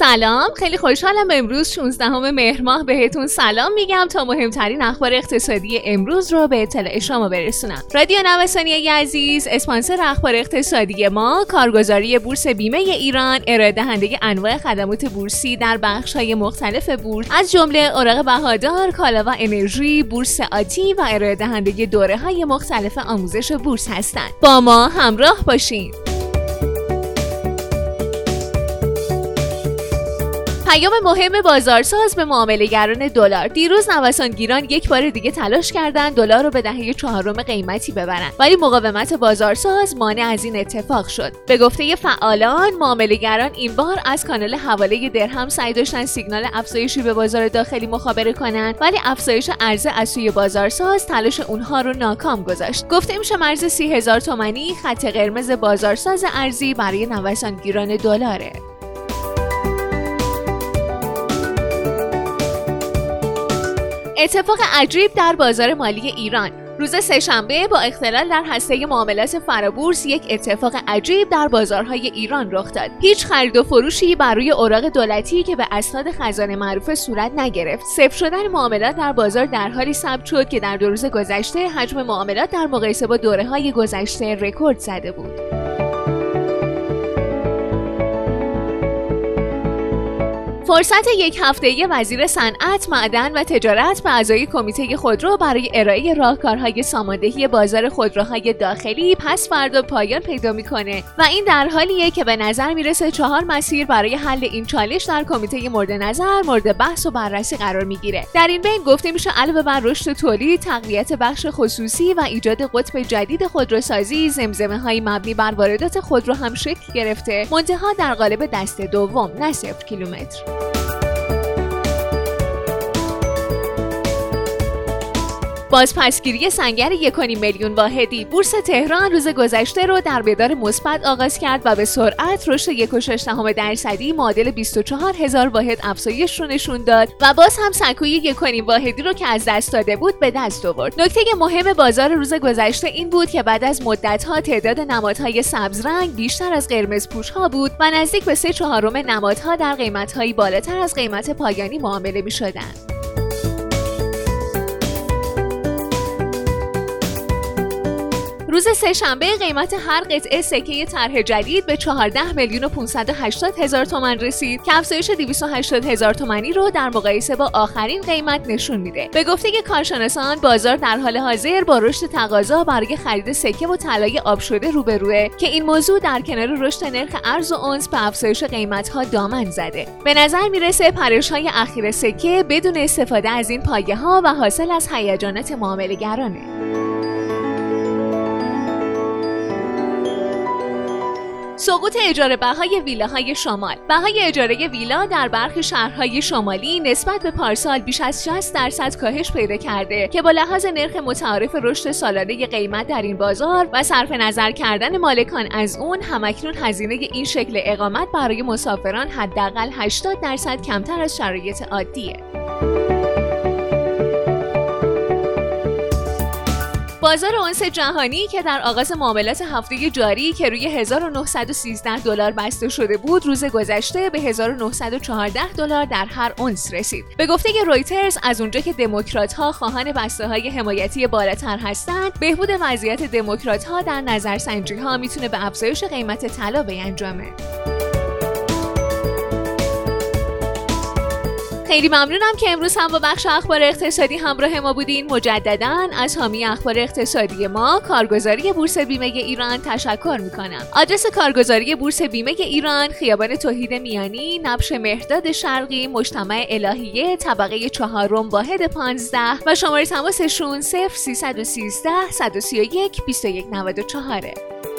سلام. خیلی خوشحالم امروز 16 مهر ماه بهتون سلام میگم تا مهمترین اخبار اقتصادی امروز رو به اطلاع شما برسونم. رادیو نوسانی عزیز اسپانسر اخبار اقتصادی ما کارگزاری بورس بیمه ایران ارائه دهنده انواع خدمات بورسی در بخش های مختلف بورس. از جمله اوراق بهادار کالا و انرژی بورس آتی و ارائه دهنده دوره های مختلف آموزش بورس هستند. با ما همراه باشین. پیام مهم بازارساز به معاملهگران دلار. دیروز نوسانگیران یک بار دیگه تلاش کردند دلار رو به دهه چهارم قیمتی ببرند. ولی مقاومت بازارساز مانع از این اتفاق شد. به گفته فعالان معاملهگران این بار از کانال حواله درهم سعی داشتن سیگنال افزایشی به بازار داخلی مخابره کنند ولی افزایش عرضه از سوی بازارساز تلاش اونها رو ناکام گذاشت. گفته میشه مرز سی هزار تومانی خط قرمز بازارساز ارزی برای نوسانگیران دلاره. اتفاق عجیب در بازار مالی ایران. روز سهشنبه با اختلال در هسته معاملات فرابورس یک اتفاق عجیب در بازارهای ایران رخ داد. هیچ خرید و فروشی بر روی اوراق دولتی که به اسناد خزانه معروف صورت نگرفت. صفر شدن معاملات در بازار در حالی ثبت شد که در دو روز گذشته حجم معاملات در مقایسه با دوره های گذشته رکورد زده بود. فرصت یک هفته وزیر صنعت، معدن و تجارت به اعضای کمیته خودرو برای ارائه راهکارهای ساماندهی بازار خودروهای داخلی پس فردا پایان پیدا می‌کنه و این در حالیه که به نظر می‌رسه چهار مسیر برای حل این چالش در کمیته مورد نظر مورد بحث و بررسی قرار می‌گیره. در این بین گفته میشه علاوه بر رشد تولید تقویت بخش خصوصی و ایجاد قطب جدید خودروسازی زمزمه های مبنی بر واردات خودرو هم شکل گرفته. منتها در قالب دست دوم نه صفر کیلومتر. بازپسگیری سنگر 1.5 میلیون واحدی بورس تهران روز گذشته رو در بیدار مثبت آغاز کرد و به سرعت رشد 1.6 درصدی معادل 24 هزار واحد افزایش رو نشون داد و باز هم سکوی 1.5 واحدی رو که از دست داده بود به دست آورد. نکته مهم بازار روز گذشته این بود که بعد از مدتها تعداد نمادهای سبز رنگ بیشتر از قرمز پوش ها بود و نزدیک به سه چهارم نمادها در قیمتهایی بالاتر از قیمت پایانی معامله می شدند. روز سهشنبه قیمت هر قطعه سکه طرح جدید به 14 میلیون و 580 هزار تومن رسید که افزایش 280 هزار تومنی رو در مقایسه با آخرین قیمت نشون میده. به گفته کارشناسان بازار در حال حاضر با رشد تقاضا برای خرید سکه و طلای آب شده روبروه که این موضوع در کنار رشد نرخ ارز و اونس به افزایش قیمت ها دامن زده. به نظر می‌رسه پرش های اخیر سکه بدون استفاده از این پایه ها و حاصل از هیجانات معاملهگرانه. سقوط اجاره بهای ویلاهای شمال. بهای اجاره ویلا در برخی شهرهای شمالی نسبت به پارسال بیش از 60 درصد کاهش پیدا کرده که با لحاظ نرخ متعارف رشد سالانه قیمت در این بازار و صرف نظر کردن مالکان از اون همکنون هزینه این شکل اقامت برای مسافران حداقل 80 درصد کمتر از شرایط عادیه. بازار اونس جهانی که در آغاز معاملات هفته جاری که روی 1913 دلار بسته شده بود روز گذشته به 1914 دلار در هر اونس رسید. به گفته رویترز از اونجا که دموکرات ها خواهان بسته های حمایتی بالاتر هستند بهبود وضعیت دموکرات ها در نظرسنجی ها می‌تونه به افزایش قیمت طلا بیانجامه. خیلی ممنونم که امروز هم با بخش اخبار اقتصادی همراه ما بودین. مجددا از حامی اخبار اقتصادی ما کارگزاری بورس بیمه ایران تشکر می‌کنم. آدرس کارگزاری بورس بیمه ایران خیابان توحید میانی نبش مهداد شرقی مجتمع الهیه طبقه چهارم واحد 15 و شماره تماسشون 0313 131 2194